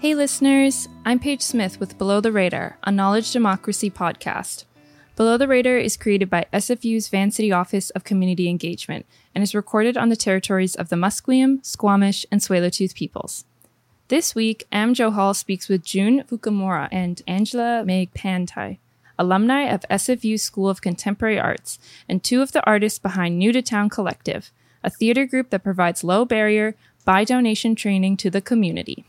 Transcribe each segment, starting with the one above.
Hey, listeners, I'm Paige Smith with Below the Radar, a knowledge democracy podcast. Below the Radar is created by SFU's Vancity Office of Community Engagement and is recorded on the territories of the Musqueam, Squamish, and Tsleil-Waututh peoples. This week, Am Johal speaks with June Fukumura and Angela Meg Pantai, alumni of SFU School of Contemporary Arts and two of the artists behind New to Town Collective, a theater group that provides low barrier, by donation training to the community.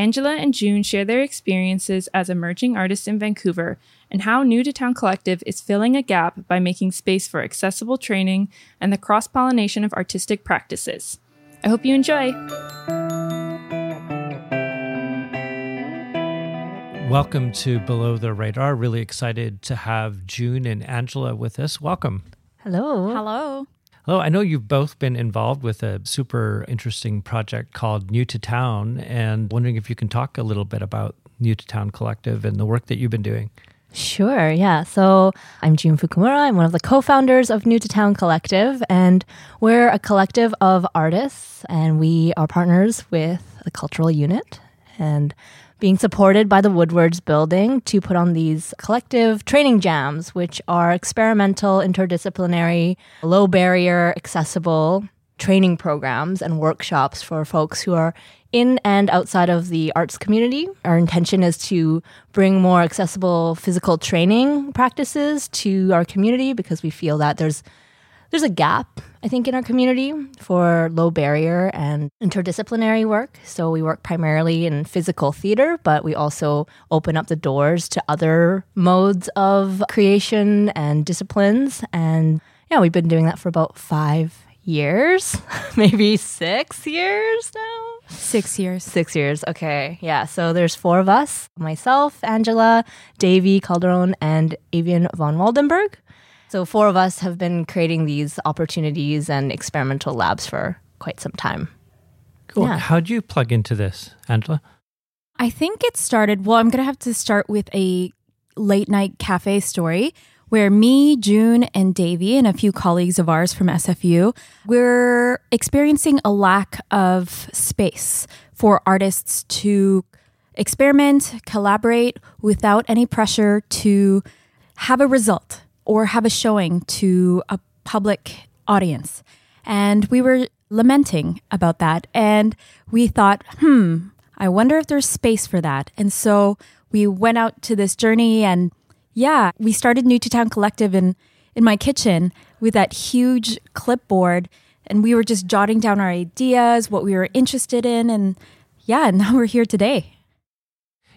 Angela and June share their experiences as emerging artists in Vancouver and how New to Town Collective is filling a gap by making space for accessible training and the cross pollination of artistic practices. I hope you enjoy. Welcome to Below the Radar. Really excited to have June and Angela with us. Welcome. Hello. Hello. Hello, I know you've both been involved with a super interesting project called New to Town, and wondering if you can talk a little bit about New to Town Collective and the work that you've been doing. Sure, yeah. So I'm June Fukumura. I'm one of the co founders of New to Town Collective, and we're a collective of artists, and we are partners with the cultural unit. And being supported by the Woodwards building to put on these collective training jams, which are experimental, interdisciplinary, low barrier, accessible training programs and workshops for folks who are in and outside of the arts community. Our intention is to bring more accessible physical training practices to our community because we feel that there's there's a gap, I think, in our community for low barrier and interdisciplinary work. So we work primarily in physical theater, but we also open up the doors to other modes of creation and disciplines. And yeah, we've been doing that for about five years, maybe six years now. Six years. Six years. Okay. Yeah. So there's four of us myself, Angela, Davy Calderon, and Avian von Waldenberg. So, four of us have been creating these opportunities and experimental labs for quite some time. Cool. Yeah. How'd you plug into this, Angela? I think it started, well, I'm going to have to start with a late night cafe story where me, June, and Davy, and a few colleagues of ours from SFU, we're experiencing a lack of space for artists to experiment, collaborate without any pressure to have a result or have a showing to a public audience. And we were lamenting about that. And we thought, hmm, I wonder if there's space for that. And so we went out to this journey and yeah, we started New to Town Collective in, in my kitchen with that huge clipboard. And we were just jotting down our ideas, what we were interested in. And yeah, now we're here today.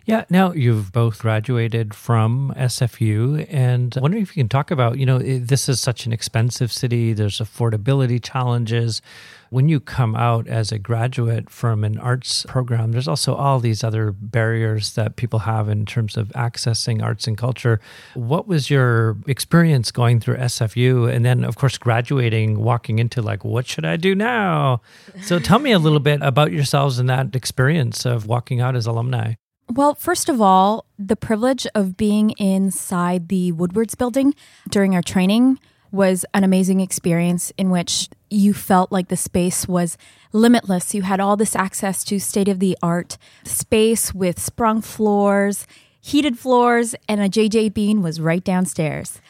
Yeah, now you've both graduated from SFU, and wondering if you can talk about, you know, this is such an expensive city, there's affordability challenges. When you come out as a graduate from an arts program, there's also all these other barriers that people have in terms of accessing arts and culture. What was your experience going through SFU? And then, of course, graduating, walking into like, what should I do now? So tell me a little bit about yourselves and that experience of walking out as alumni. Well, first of all, the privilege of being inside the Woodwards building during our training was an amazing experience in which you felt like the space was limitless. You had all this access to state of the art space with sprung floors, heated floors, and a JJ Bean was right downstairs.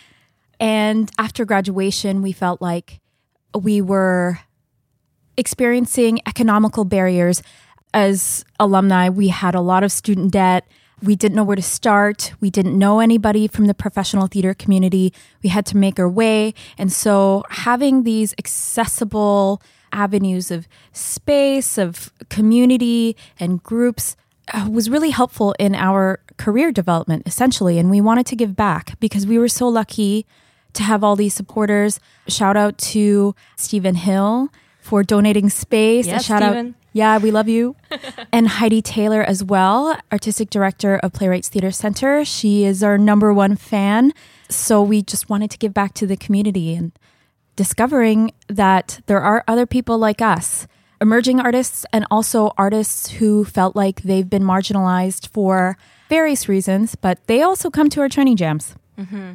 And after graduation, we felt like we were experiencing economical barriers as alumni, we had a lot of student debt. We didn't know where to start. We didn't know anybody from the professional theater community. We had to make our way. And so having these accessible avenues of space, of community, and groups uh, was really helpful in our career development, essentially. And we wanted to give back because we were so lucky to have all these supporters. Shout out to Stephen Hill for donating space. Yes, shout Steven. out yeah, we love you. and Heidi Taylor as well, artistic director of Playwrights Theater Center. She is our number one fan. So we just wanted to give back to the community and discovering that there are other people like us, emerging artists, and also artists who felt like they've been marginalized for various reasons, but they also come to our training jams. Mm-hmm.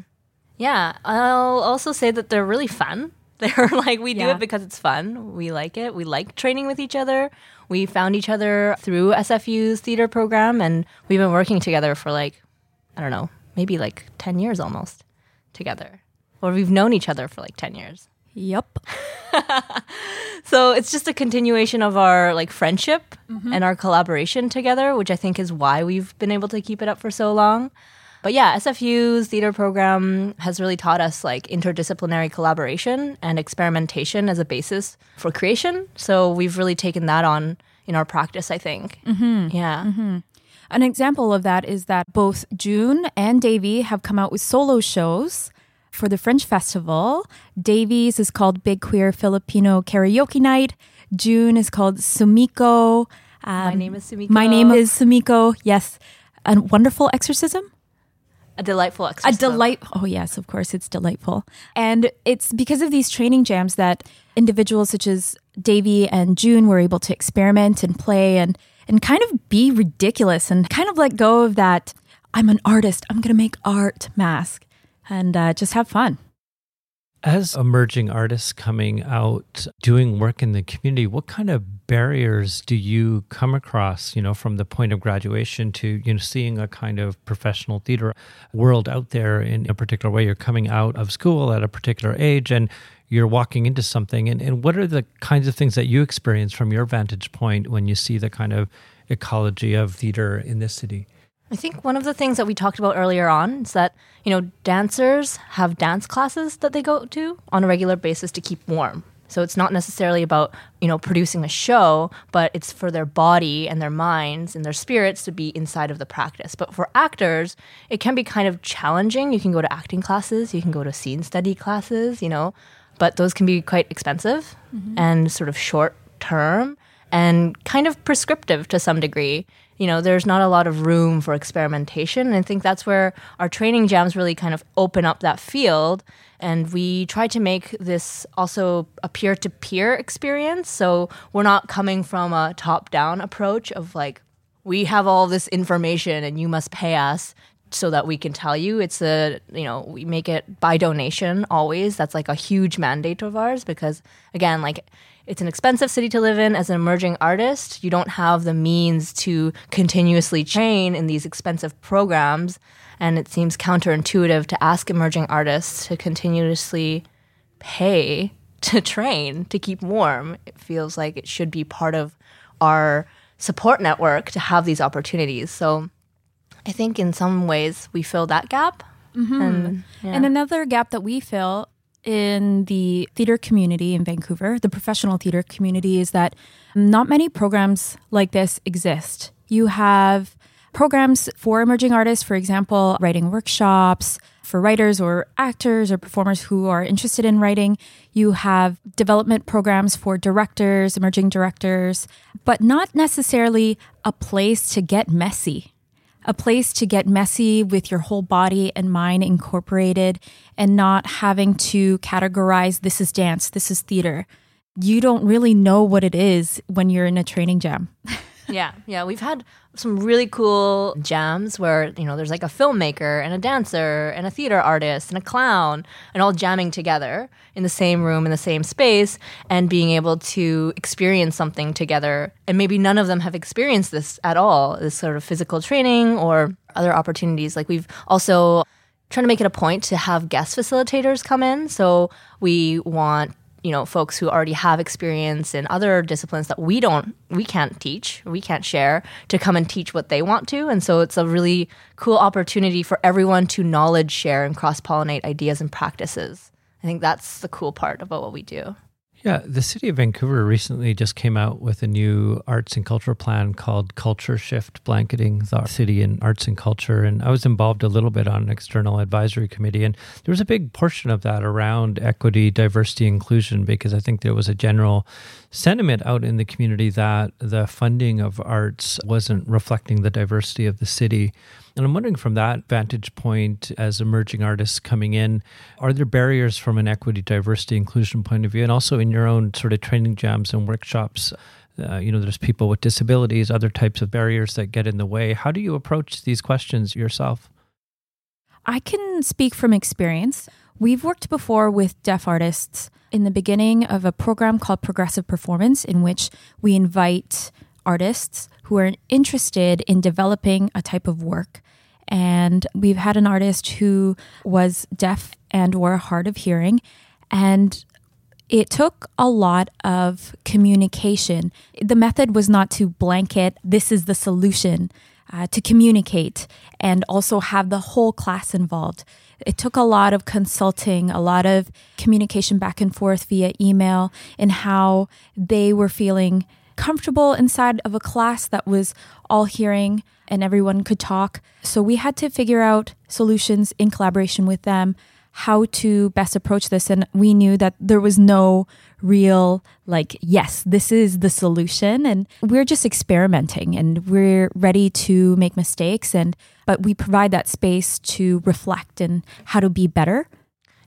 Yeah, I'll also say that they're really fun They're like, we do Yeah. it because it's fun. We like it. We like training with each other. We found each other through SFU's theater program, and we've been working together for like, I don't know, maybe like 10 years almost together. Or we've known each other for like 10 years. Yep. So it's just a continuation of our like friendship mm-hmm. and our collaboration together, which I think is why we've been able to keep it up for so long. But yeah, SFU's theater program has really taught us like interdisciplinary collaboration and experimentation as a basis for creation. So we've really taken that on in our practice, I think. Mm-hmm. Yeah. An example of that is that both June and Davy have come out with solo shows for the Fringe Festival. Davy's is called Big Queer Filipino Karaoke Night. June is called Sumiko. My Um, name is Sumiko. My name is Sumiko. Yes. A wonderful exorcism. A delightful A exercise. delight. Oh, yes, of course, it's delightful. And it's because of these training jams that individuals such as Davy and June were able to experiment and play and, and kind of be ridiculous and kind of let go of that I'm an artist, I'm going to make art mask and uh, just have fun. As emerging artists coming out doing work in the community, what kind of barriers do you come across, you know, from the point of graduation to, you know, seeing a kind of professional theater world out there in a particular way? You're coming out of school at a particular age and you're walking into something. And, and what are the kinds of things that you experience from your vantage point when you see the kind of ecology of theater in this city? I think one of the things that we talked about earlier on is that, you know, dancers have dance classes that they go to on a regular basis to keep warm. So it's not necessarily about, you know, producing a show, but it's for their body and their minds and their spirits to be inside of the practice. But for actors, it can be kind of challenging. You can go to acting classes, you can go to scene study classes, you know, but those can be quite expensive mm-hmm. and sort of short term and kind of prescriptive to some degree. You know, there's not a lot of room for experimentation. And I think that's where our training jams really kind of open up that field. And we try to make this also a peer to peer experience. So we're not coming from a top down approach of like, we have all this information and you must pay us so that we can tell you it's a you know we make it by donation always that's like a huge mandate of ours because again like it's an expensive city to live in as an emerging artist you don't have the means to continuously train in these expensive programs and it seems counterintuitive to ask emerging artists to continuously pay to train to keep warm. It feels like it should be part of our support network to have these opportunities. So I think in some ways we fill that gap. Mm-hmm. And, yeah. And another gap that we fill in the theater community in Vancouver, the professional theater community, is that not many programs like this exist. You have programs for emerging artists, for example, writing workshops for writers or actors or performers who are interested in writing. You have development programs for directors, emerging directors, but not necessarily a place to get messy a place to get messy with your whole body and mind incorporated and not having to categorize this is dance, this is theater. You don't really know what it is when you're in a training jam. Yeah, yeah. We've had some really cool jams where, you know, there's like a filmmaker and a dancer and a theater artist and a clown and all jamming together in the same room, in the same space, and being able to experience something together. And maybe none of them have experienced this at all, this sort of physical training or other opportunities. Like we've also trying to make it a point to have guest facilitators come in. So we want you know folks who already have experience in other disciplines that we don't we can't teach we can't share to come and teach what they want to. And so it's a really cool opportunity for everyone to knowledge share and cross pollinate ideas and practices. I think that's the cool part about what we do Yeah, the city of Vancouver recently just came out with a new arts and culture plan called Culture Shift, blanketing the city in arts and culture. And I was involved a little bit on an external advisory committee, and there was a big portion of that around equity, diversity, inclusion, because I think there was a general sentiment out in the community that the funding of arts wasn't reflecting the diversity of the city. And I'm wondering from that vantage point, as emerging artists coming in, are there barriers from an equity, diversity, inclusion point of view? And also in your own sort of training jams and workshops, uh, you know, there's people with disabilities, other types of barriers that get in the way. How do you approach these questions yourself? I can speak from experience. We've worked before with deaf artists in the beginning of a program called Progressive Performance, in which we invite artists who are interested in developing a type of work. And we've had an artist who was deaf and or hard of hearing. And it took a lot of communication. The method was not to blanket, this is the solution, uh, to communicate and also have the whole class involved. It took a lot of consulting, a lot of communication back and forth via email, and how they were feeling comfortable inside of a class that was all hearing and everyone could talk. So we had to figure out solutions in collaboration with them how to best approach this. And we knew that there was no real, like, yes, this is the solution. And we're just experimenting and we're ready to make mistakes. And, but we provide that space to reflect and how to be better.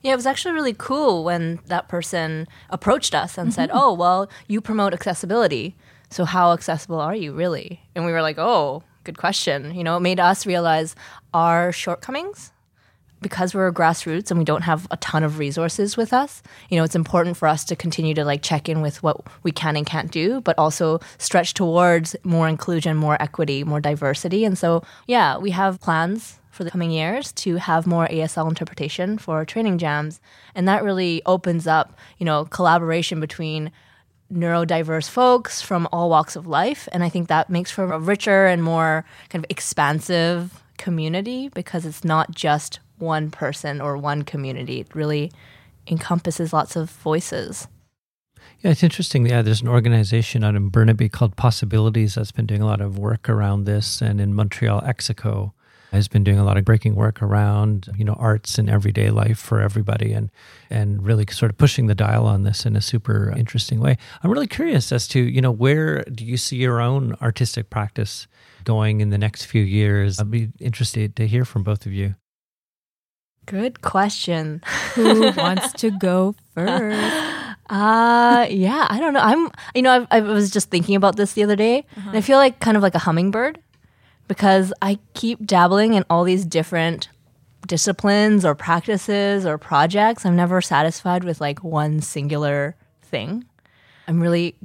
Yeah, it was actually really cool when that person approached us and mm-hmm. said, Oh, well, you promote accessibility. So, how accessible are you really? And we were like, Oh, good question. You know, it made us realize our shortcomings because we're grassroots and we don't have a ton of resources with us, you know, it's important for us to continue to like check in with what we can and can't do, but also stretch towards more inclusion, more equity, more diversity. And so, yeah, we have plans for the coming years to have more ASL interpretation for training jams. And that really opens up, you know, collaboration between neurodiverse folks from all walks of life. And I think that makes for a richer and more kind of expansive community because it's not just one person or one community. It really encompasses lots of voices. Yeah, it's interesting. Yeah, there's an organization out in Burnaby called Possibilities that's been doing a lot of work around this, and in Montreal, Exeko has been doing a lot of breaking work around you know arts and everyday life for everybody, and and really sort of pushing the dial on this in a super interesting way. I'm really curious as to you know where do you see your own artistic practice going in the next few years? I'd be interested to hear from both of you. Good question. Who wants to go first? Uh, yeah, I don't know. I'm, you know, I, I was just thinking about this the other day, uh-huh. and I feel like kind of like a hummingbird because I keep dabbling in all these different disciplines or practices or projects. I'm never satisfied with like one singular thing. I'm really,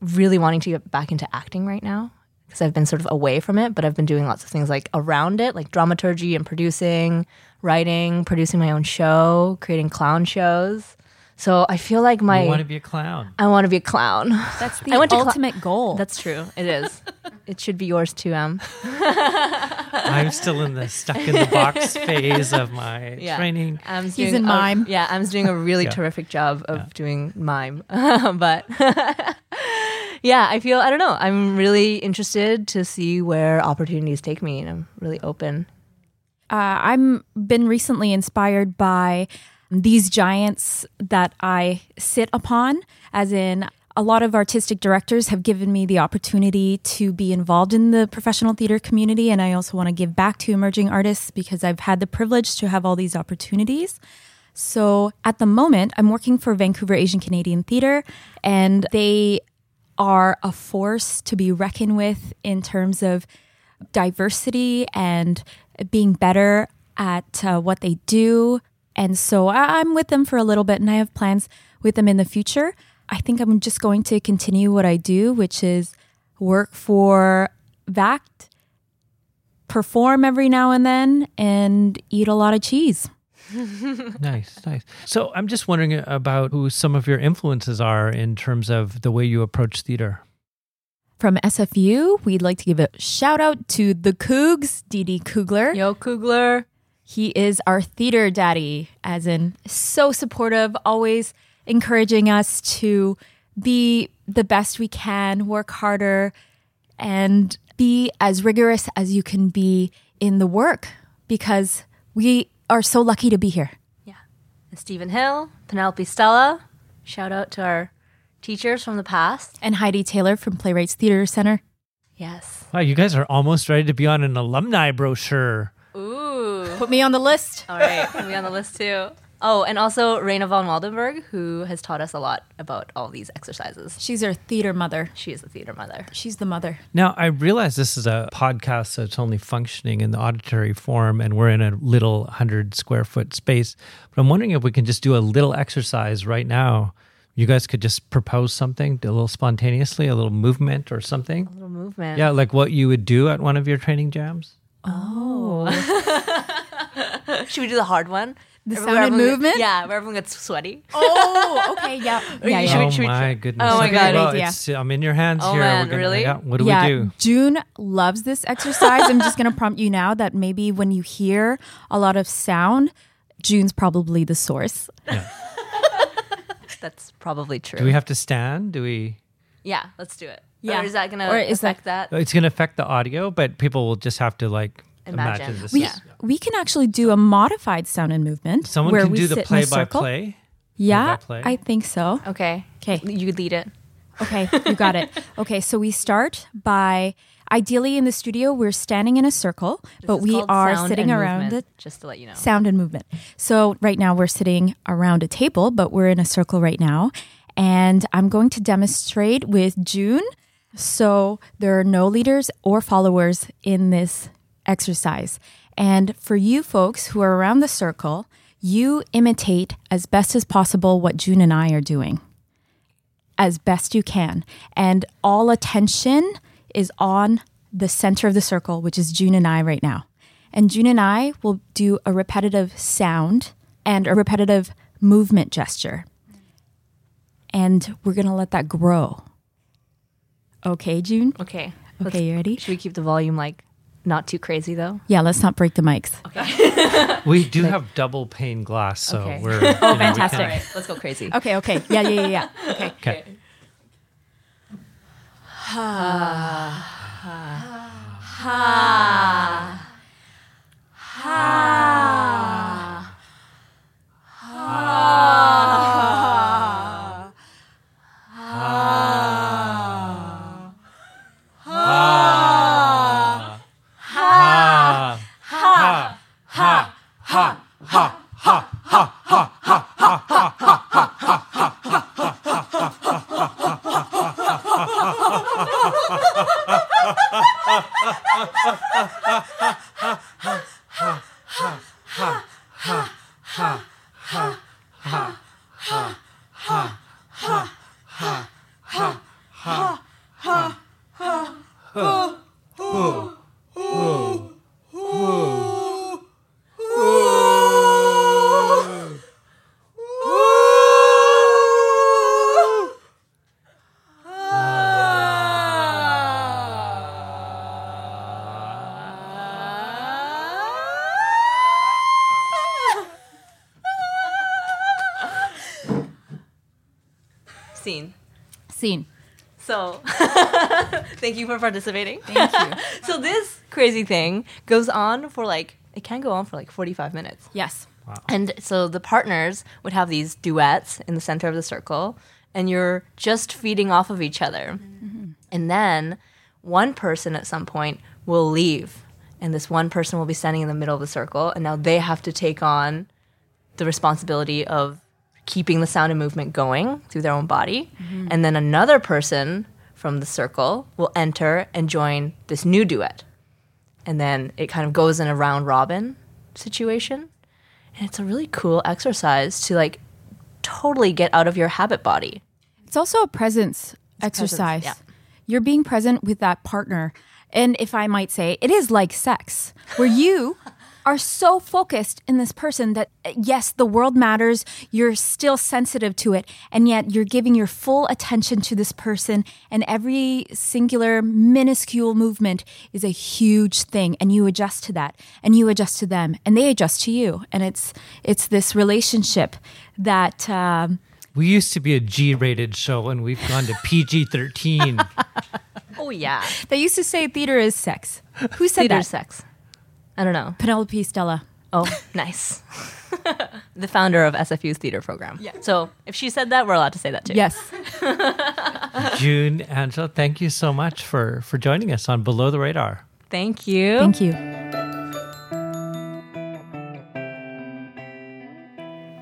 really wanting to get back into acting right now because I've been sort of away from it, but I've been doing lots of things like around it, like dramaturgy and producing, writing, producing my own show, creating clown shows. So I feel like my I want to be a clown. I want to be a clown. That's the ultimate cl- goal. That's true. It is. it should be yours too, Em. I'm still in the stuck in the box phase of my yeah. training. He's in mime. A, yeah, I'm doing a really yeah. terrific job of yeah. doing mime. but yeah, I feel I don't know. I'm really interested to see where opportunities take me, and I'm really open. Uh, I'm been recently inspired by these giants that I sit upon, as in a lot of artistic directors have given me the opportunity to be involved in the professional theater community. And I also want to give back to emerging artists because I've had the privilege to have all these opportunities. So at the moment, I'm working for Vancouver Asian Canadian Theater, and they are a force to be reckoned with in terms of diversity and being better at uh, what they do, and so I'm with them for a little bit and I have plans with them in the future. I think I'm just going to continue what I do, which is work for VACT, perform every now and then, and eat a lot of cheese. nice, nice. So I'm just wondering about who some of your influences are in terms of the way you approach theater. From SFU, we'd like to give a shout out to the Cougs, DD Kugler. Yo, Kugler. He is our theater daddy, as in so supportive, always encouraging us to be the best we can, work harder, and be as rigorous as you can be in the work because we are so lucky to be here. Yeah. And Stephen Hill, Penelope Stella, shout out to our teachers from the past. And Heidi Taylor from Playwrights Theater Center. Yes. Wow, you guys are almost ready to be on an alumni brochure. Ooh. Put me on the list. All right, put me on the list too. Oh, and also Raina von Waldenberg, who has taught us a lot about all these exercises. She's our theater mother. She is the theater mother. She's the mother. Now, I realize this is a podcast, so it's only functioning in the auditory form, and we're in a little 100 square foot space. But I'm wondering if we can just do a little exercise right now. You guys could just propose something a little spontaneously, a little movement or something. A little movement. Yeah, like what you would do at one of your training jams. Oh. Should we do the hard one? The sound and everyone- movement? Yeah, where everyone gets sweaty. Oh, okay, yeah. yeah, yeah. should oh should my try- goodness! Oh my God. well, idea. it's- uh, I'm in your hands Oh, here. man, We're gonna- really? yeah, what do yeah, we do? June loves this exercise. I'm just going to prompt you now that maybe when you hear a lot of sound, June's probably the source. That's probably true. Do we have to stand? Do we? yeah, let's do it. Yeah. Or is that gonna Or is affect that? It's going to affect the audio, but people will just have to like Imagine. imagine, this. We, is- we can actually do a modified sound and movement. Someone where can we do the sit in a play by circle. play. Yeah, play-by-play? I think so. Okay. Okay. You lead it. Okay, you got it. Okay, so we start by ideally in the studio, we're standing in a circle, but This is we are sitting around movement, it. Just to let you know. Sound and movement. So right now we're sitting around a table, but we're in a circle right now. And I'm going to demonstrate with June. So there are no leaders or followers in this exercise. And for you folks who are around the circle, you imitate as best as possible what June and I are doing as best you can. And all attention is on the center of the circle, which is June and I right now. And June and I will do a repetitive sound and a repetitive movement gesture. And we're going to let that grow. Okay, June? Okay. Okay, you ready? Should we keep the volume like not too crazy though? Yeah, let's not break the mics. Okay. We do have double pane glass, so Okay. we're oh, fantastic. All right, let's go crazy. Okay, okay. Yeah, yeah, yeah, yeah. Okay. Okay. Ha So, thank you for participating. Thank you. So this crazy thing goes on for like it can go on for like 45 minutes. Yes. Wow. And so the partners would have these duets in the center of the circle, and you're just feeding off of each other. Mm-hmm. And then one person at some point will leave, and this one person will be standing in the middle of the circle, and now they have to take on the responsibility of keeping the sound and movement going through their own body. Mm-hmm. And then another person from the circle will enter and join this new duet. And then it kind of goes in a round robin situation. And it's a really cool exercise to like totally get out of your habit body. It's also a presence exercise. yeah. You're being present with that partner. And if I might say, it is like sex, where you are so focused in this person that, uh, yes, the world matters. You're still sensitive to it. And yet you're giving your full attention to this person. And every singular minuscule movement is a huge thing. And you adjust to that. And you adjust to them. And they adjust to you. And it's, it's this relationship that. Um, We used to be a G-rated show, and we've gone to PG-13. Oh yeah. They used to say theater is sex. Who said Theater that? sex. I don't know. Penelope Stella. Oh, nice. the founder of SFU's theater program. Yeah. So if she said that, we're allowed to say that too. Yes. June, Angela, thank you so much for for joining us on Below the Radar. Thank you. Thank you.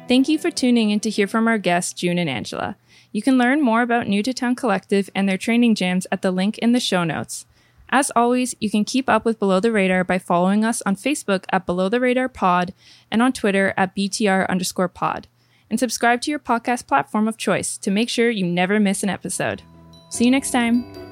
Thank you for tuning in to hear from our guests, June and Angela. You can learn more about New to Town Collective and their training jams at the link in the show notes. As always, you can keep up with Below the Radar by following us on Facebook at Below the Radar Pod and on Twitter at BTR underscore pod. And subscribe to your podcast platform of choice to make sure you never miss an episode. See you next time.